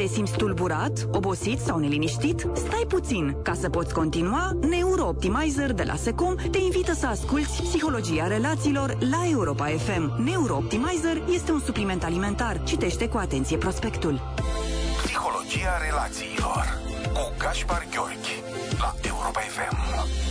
Te simți tulburat, obosit sau neliniștit? Stai puțin! Ca să poți continua, Neurooptimizer de la Secom te invită să asculti Psihologia relațiilor la Europa FM. Neurooptimizer este un supliment alimentar. Citește cu atenție prospectul. Psihologia relațiilor cu Gaspar Gheorghi la Europa FM.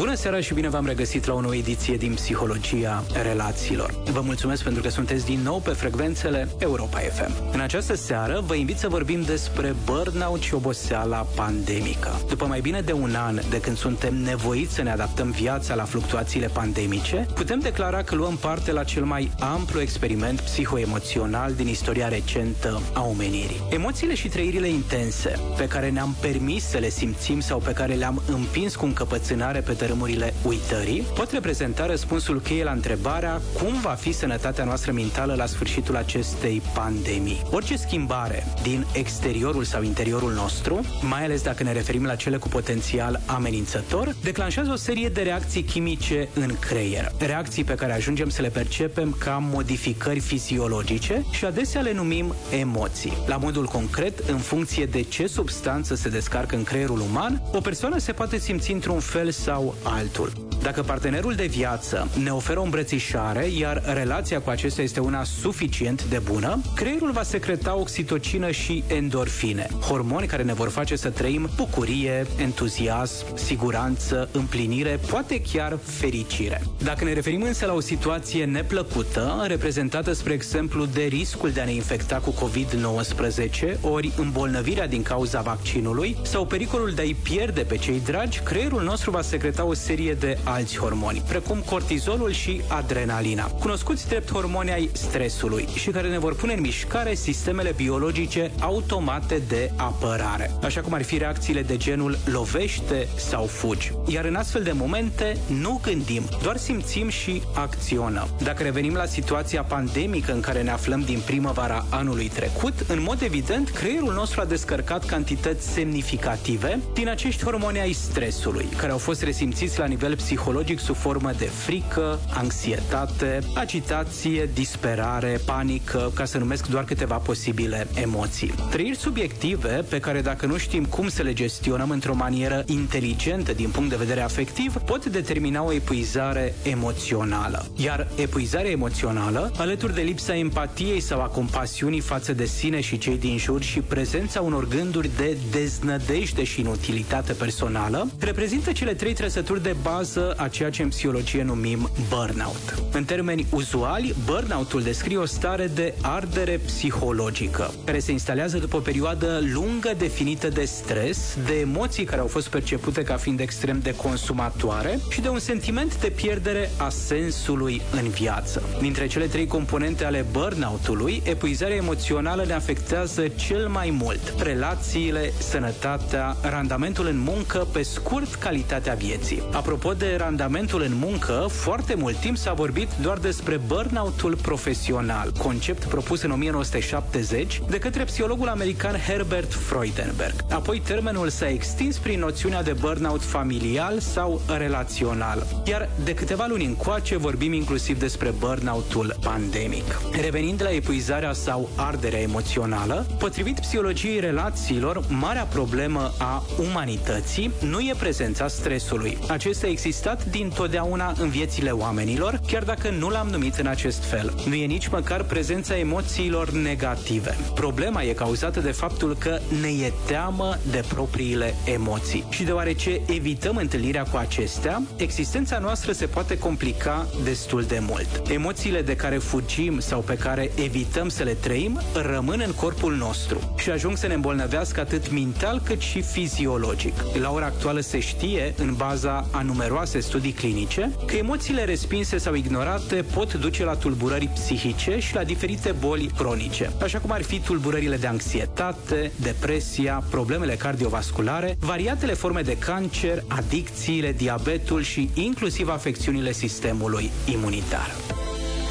Bună seara și bine v-am regăsit la o nouă ediție din Psihologia Relațiilor. Vă mulțumesc pentru că sunteți din nou pe frecvențele Europa FM. În această seară vă invit să vorbim despre burnout și oboseala pandemică. După mai bine de un an de când suntem nevoiți să ne adaptăm viața la fluctuațiile pandemice, putem declara că luăm parte la cel mai amplu experiment psihoemoțional din istoria recentă a omenirii. Emoțiile și trăirile intense pe care ne-am permis să le simțim sau pe care le-am împins cu încăpățânare pe tărâmurile uitării, pot reprezenta răspunsul cheie la întrebarea cum va fi sănătatea noastră mentală la sfârșitul acestei pandemii. Orice schimbare din exteriorul sau interiorul nostru, mai ales dacă ne referim la cele cu potențial amenințător, declanșează o serie de reacții chimice în creier. Reacții pe care ajungem să le percepem ca modificări fiziologice și adesea le numim emoții. La modul concret, în funcție de ce substanță se descarcă în creierul uman, o persoană se poate simți într-un fel sau altul. Dacă partenerul de viață ne oferă o îmbrățișare, iar relația cu acesta este una suficient de bună, creierul va secreta oxitocină și endorfine, hormoni care ne vor face să trăim bucurie, entuziasm, siguranță, împlinire, poate chiar fericire. Dacă ne referim însă la o situație neplăcută, reprezentată, spre exemplu, de riscul de a ne infecta cu COVID-19, ori îmbolnăvirea din cauza vaccinului, sau pericolul de a-i pierde pe cei dragi, creierul nostru va secreta o serie de alți hormoni, precum cortizolul și adrenalina, cunoscuți drept hormoni ai stresului și care ne vor pune în mișcare sistemele biologice automate de apărare, așa cum ar fi reacțiile de genul lovește sau fugi. Iar în astfel de momente nu gândim, doar simțim și acționăm. Dacă revenim la situația pandemică în care ne aflăm din primăvara anului trecut, în mod evident, creierul nostru a descărcat cantități semnificative din acești hormoni ai stresului, care au fost resimțiți la nivel psihologic sub formă de frică, anxietate, agitație, disperare, panică, ca să numesc doar câteva posibile emoții. Trăiri subiective pe care dacă nu știm cum să le gestionăm într-o manieră inteligentă din punct de vedere afectiv, pot determina o epuizare emoțională. Iar epuizarea emoțională, alături de lipsa empatiei sau a compasiunii față de sine și cei din jur și prezența unor gânduri de deznădejde și inutilitate personală, reprezintă cele trei trăsături de bază a ceea ce în psihologie numim burnout. În termeni uzuali, burnoutul descrie o stare de ardere psihologică, care se instalează după o perioadă lungă definită de stres, de emoții care au fost percepute ca fiind extrem de consumatoare și de un sentiment de pierdere a sensului în viață. Dintre cele trei componente ale burnoutului, epuizarea emoțională ne afectează cel mai mult relațiile, sănătatea, randamentul în muncă, pe scurt, calitatea vieții. Apropo de randamentul în muncă, foarte mult timp s-a vorbit doar despre burnoutul profesional, concept propus în 1970 de către psihologul american Herbert Freudenberg. Apoi termenul s-a extins prin noțiunea de burnout familial sau relațional. Iar de câteva luni încoace vorbim inclusiv despre burnoutul pandemic. Revenind la epuizarea sau arderea emoțională, potrivit psihologiei relațiilor, marea problemă a umanității nu e prezența stresului. Acesta a existat din totdeauna în viețile oamenilor, chiar dacă nu l-am numit în acest fel. Nu e nici măcar prezența emoțiilor negative. Problema e cauzată de faptul că ne e teamă de propriile emoții. Și deoarece evităm întâlnirea cu acestea, existența noastră se poate complica destul de mult. Emoțiile de care fugim sau pe care evităm să le trăim rămân în corpul nostru și ajung să ne îmbolnăvească atât mental cât și fiziologic. La ora actuală se știe, în baza a numeroase studii clinice, că emoțiile respinse sau ignorate pot duce la tulburări psihice și la diferite boli cronice, așa cum ar fi tulburările de anxietate, depresia, problemele cardiovasculare, variatele forme de cancer, adicțiile, diabetul și inclusiv afecțiunile sistemului imunitar.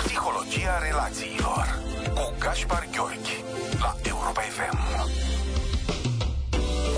Psihologia relațiilor cu Gaspar Gheorghi la Europa FM.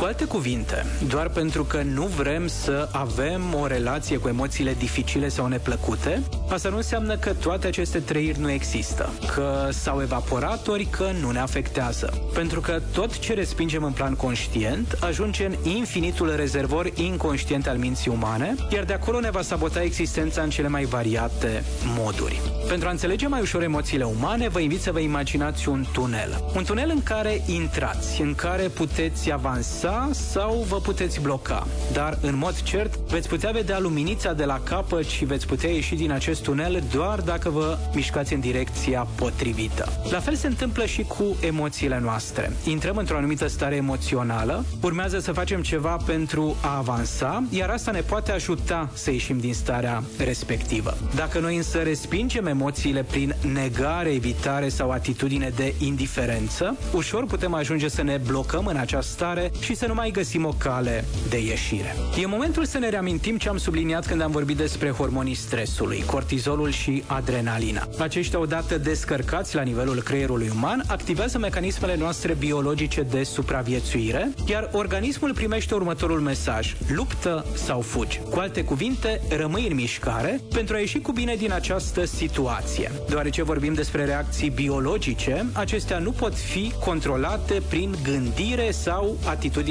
Cu alte cuvinte, doar pentru că nu vrem să avem o relație cu emoțiile dificile sau neplăcute, asta nu înseamnă că toate aceste trăiri nu există, că s-au evaporat ori că nu ne afectează. Pentru că tot ce respingem în plan conștient ajunge în infinitul rezervor inconștient al minții umane, iar de acolo ne va sabota existența în cele mai variate moduri. Pentru a înțelege mai ușor emoțiile umane, vă invit să vă imaginați un tunel. Un tunel în care intrați, în care puteți avansa sau vă puteți bloca. Dar, în mod cert, veți putea vedea luminița de la capăt și veți putea ieși din acest tunel doar dacă vă mișcați în direcția potrivită. La fel se întâmplă și cu emoțiile noastre. Intrăm într-o anumită stare emoțională, urmează să facem ceva pentru a avansa, iar asta ne poate ajuta să ieșim din starea respectivă. Dacă noi însă respingem emoțiile prin negare, evitare sau atitudine de indiferență, ușor putem ajunge să ne blocăm în această stare și să nu mai găsim o cale de ieșire. E momentul să ne reamintim ce am subliniat când am vorbit despre hormonii stresului, cortizolul și adrenalina. Aceștia odată descărcați la nivelul creierului uman activează mecanismele noastre biologice de supraviețuire, iar organismul primește următorul mesaj: luptă sau fugi. Cu alte cuvinte, rămâi în mișcare pentru a ieși cu bine din această situație. Deoarece vorbim despre reacții biologice, acestea nu pot fi controlate prin gândire sau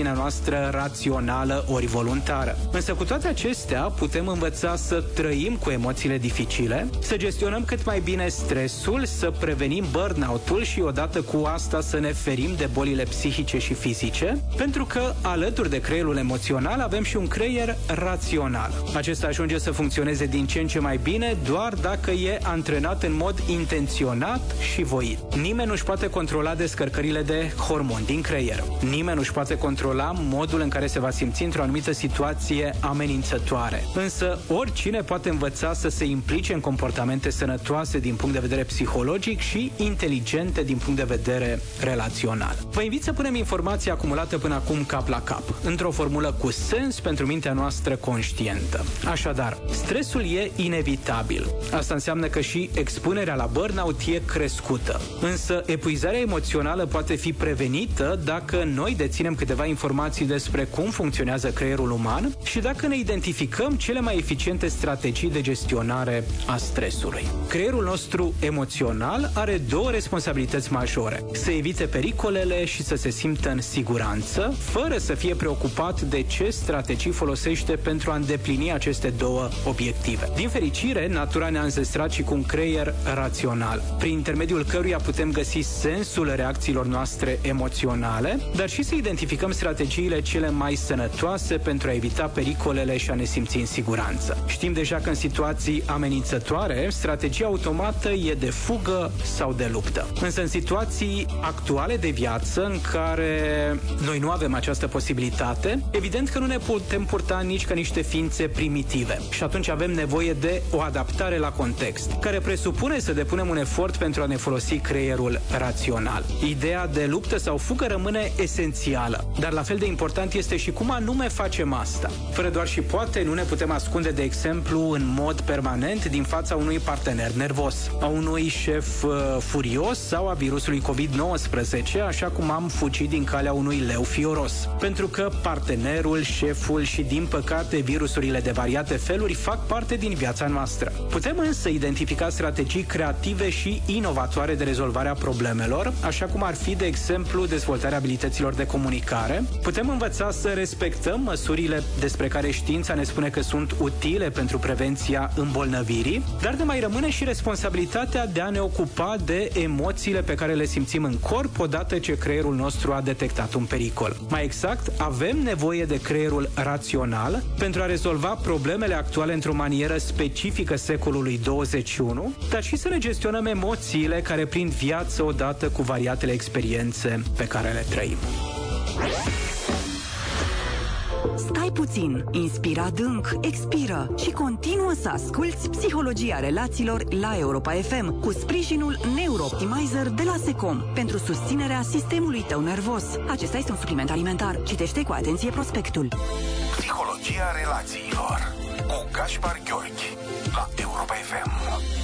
atitudinea noastră rațională ori voluntară. Însă cu toate acestea putem învăța să trăim cu emoțiile dificile, să gestionăm cât mai bine stresul, să prevenim burnout-ul și odată cu asta să ne ferim de bolile psihice și fizice, pentru că alături de creierul emoțional avem și un creier rațional. Acesta ajunge să funcționeze din ce în ce mai bine doar dacă e antrenat în mod intenționat și voit. Nimeni nu-și poate controla descărcările de hormoni din creier. Nimeni nu-și poate controla modul în care se va simți într-o anumită situație amenințătoare. Însă, oricine poate învăța să se implice în comportamente sănătoase din punct de vedere psihologic și inteligente din punct de vedere relațional. Vă invit să punem informația acumulată până acum cap la cap, într-o formulă cu sens pentru mintea noastră conștientă. Așadar, stresul e inevitabil. Asta înseamnă că și expunerea la burnout e crescută. Însă, epuizarea emoțională poate fi prevenită dacă noi deținem câteva informații despre cum funcționează creierul uman și dacă ne identificăm cele mai eficiente strategii de gestionare a stresului. Creierul nostru emoțional are două responsabilități majore. Să evite pericolele și să se simtă în siguranță, fără să fie preocupat de ce strategii folosește pentru a îndeplini aceste două obiective. Din fericire, natura ne-a înzestrat și cu un creier rațional, prin intermediul căruia putem găsi sensul reacțiilor noastre emoționale, dar și să identificăm strategiile cele mai sănătoase pentru a evita pericolele și a ne simți în siguranță. Știm deja că în situații amenințătoare, strategia automată e de fugă sau de luptă. Însă în situații actuale de viață în care noi nu avem această posibilitate, evident că nu ne putem purta nici ca niște ființe primitive. Și atunci avem nevoie de o adaptare la context, care presupune să depunem un efort pentru a ne folosi creierul rațional. Ideea de luptă sau fugă rămâne esențială, dar la fel de important este și cum anume facem asta. Fără doar și poate nu ne putem ascunde, de exemplu, în mod permanent din fața unui partener nervos, a unui șef uh, furios sau a virusului COVID-19, așa cum am fugit din calea unui leu fioros. Pentru că partenerul, șeful și, din păcate, virusurile de variate feluri fac parte din viața noastră. Putem însă identifica strategii creative și inovatoare de rezolvare a problemelor, așa cum ar fi, de exemplu, dezvoltarea abilităților de comunicare. Putem învăța să respectăm măsurile despre care știința ne spune că sunt utile pentru prevenția îmbolnăvirii, dar de mai rămâne și responsabilitatea de a ne ocupa de emoțiile pe care le simțim în corp odată ce creierul nostru a detectat un pericol. Mai exact, avem nevoie de creierul rațional pentru a rezolva problemele actuale într-o manieră specifică secolului 21, dar și să ne gestionăm emoțiile care prind viață odată cu variatele experiențe pe care le trăim. Stai puțin, inspira adânc, expiră și continuă să asculți Psihologia Relațiilor la Europa FM cu sprijinul Neurooptimizer de la Secom pentru susținerea sistemului tău nervos. Acesta este un supliment alimentar. Citește cu atenție prospectul. Psihologia relațiilor cu Gaspar Gheorghi la Europa FM.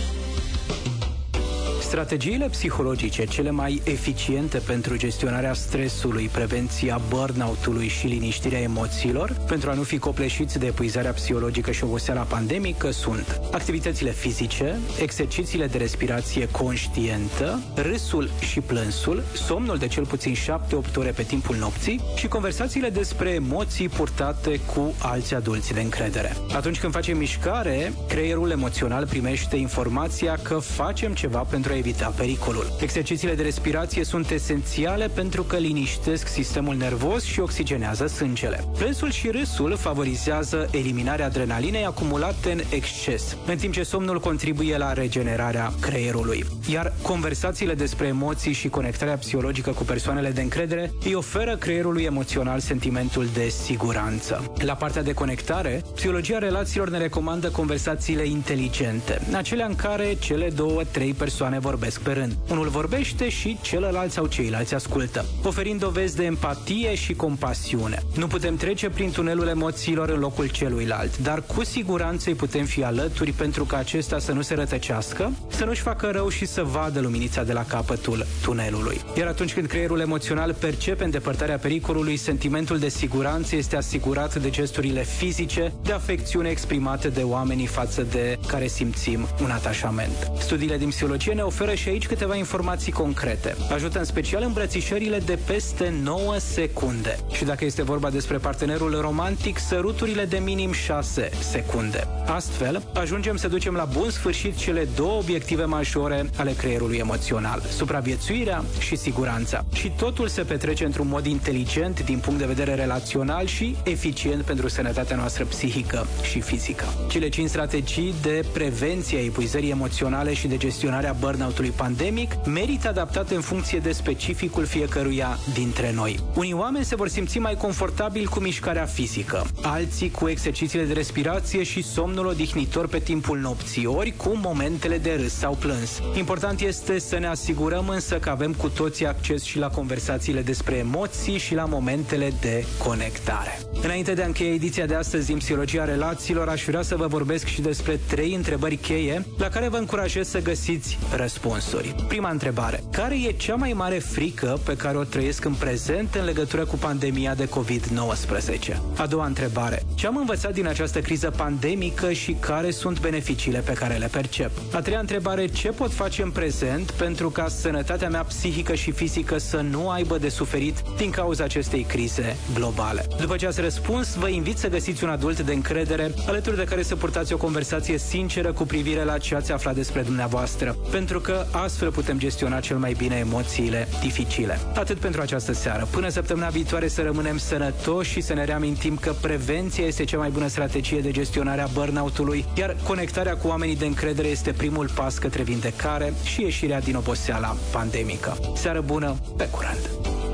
Strategiile psihologice cele mai eficiente pentru gestionarea stresului, prevenția burnout-ului și liniștirea emoțiilor, pentru a nu fi copleșiți de epuizarea psihologică și oboseala pandemică, sunt activitățile fizice, exercițiile de respirație conștientă, râsul și plânsul, somnul de cel puțin 7-8 ore pe timpul nopții și conversațiile despre emoții purtate cu alți adulți de încredere. Atunci când facem mișcare, creierul emoțional primește informația că facem ceva pentru a evita pericolul. Exercițiile de respirație sunt esențiale pentru că liniștesc sistemul nervos și oxigenează sângele. Plânsul și râsul favorizează eliminarea adrenalinei acumulate în exces, în timp ce somnul contribuie la regenerarea creierului. Iar conversațiile despre emoții și conectarea psihologică cu persoanele de încredere îi oferă creierului emoțional sentimentul de siguranță. La partea de conectare, psihologia relațiilor ne recomandă conversațiile inteligente, acelea în care cele două, trei persoane vorbesc pe rând. Unul vorbește și celălalt sau ceilalți ascultă, oferind dovezi de empatie și compasiune. Nu putem trece prin tunelul emoțiilor în locul celuilalt, dar cu siguranță îi putem fi alături pentru ca acesta să nu se rătăcească, să nu-și facă rău și să vadă luminița de la capătul tunelului. Iar atunci când creierul emoțional percepe îndepărtarea pericolului, sentimentul de siguranță este asigurat de gesturile fizice, de afecțiune exprimate de oamenii față de care simțim un atașament. Studiile din psihologie ne oferă și aici câteva informații concrete. Ajută în special îmbrățișările de peste 9 secunde. Și dacă este vorba despre partenerul romantic, săruturile de minim 6 secunde. Astfel, ajungem să ducem la bun sfârșit cele două obiective majore ale creierului emoțional, supraviețuirea și siguranța. Și totul se petrece într-un mod inteligent din punct de vedere relațional și eficient pentru sănătatea noastră psihică și fizică. Cele 5 strategii de prevenție a epuizării emoționale și de gestionarea burnout-ului pandemic merită adaptate în funcție de specificul fiecăruia dintre noi. Unii oameni se vor simți mai confortabil cu mișcarea fizică, alții cu exercițiile de respirație și somnul odihnitor pe timpul nopții, ori cu momentele de râs sau plâns. Important este să ne asigurăm însă că avem cu toții acces și la conversațiile despre emoții și la momentele de conectare. Înainte de a încheia ediția de astăzi din Psihologia Relațiilor, aș vrea să vă vorbesc și despre trei întrebări cheie la care vă încurajez să găsiți răspunsuri. Prima întrebare. Care e cea mai mare frică pe care o trăiesc în prezent în legătură cu pandemia de COVID-19? A doua întrebare. Ce am învățat din această criză pandemică și care sunt beneficiile pe care le percep? A treia întrebare. Ce pot face în prezent pentru ca sănătatea mea psihică și fizică să nu aibă de suferit din cauza acestei crize globale? După ce ați răspuns, vă invit să găsiți un adult de încredere alături de care să purtați o conversație sinceră cu privire la ce ați aflat despre dumneavoastră, pentru că astfel putem gestiona cel mai bine emoțiile dificile. Atât pentru această seară. Până săptămâna viitoare să rămânem sănătoși și să ne reamintim că prevenția este cea mai bună strategie de gestionare a burnout-ului, iar conectarea cu oamenii de încredere este primul pas către vindecare și ieșirea din oboseala pandemică. Seară bună, pe curând!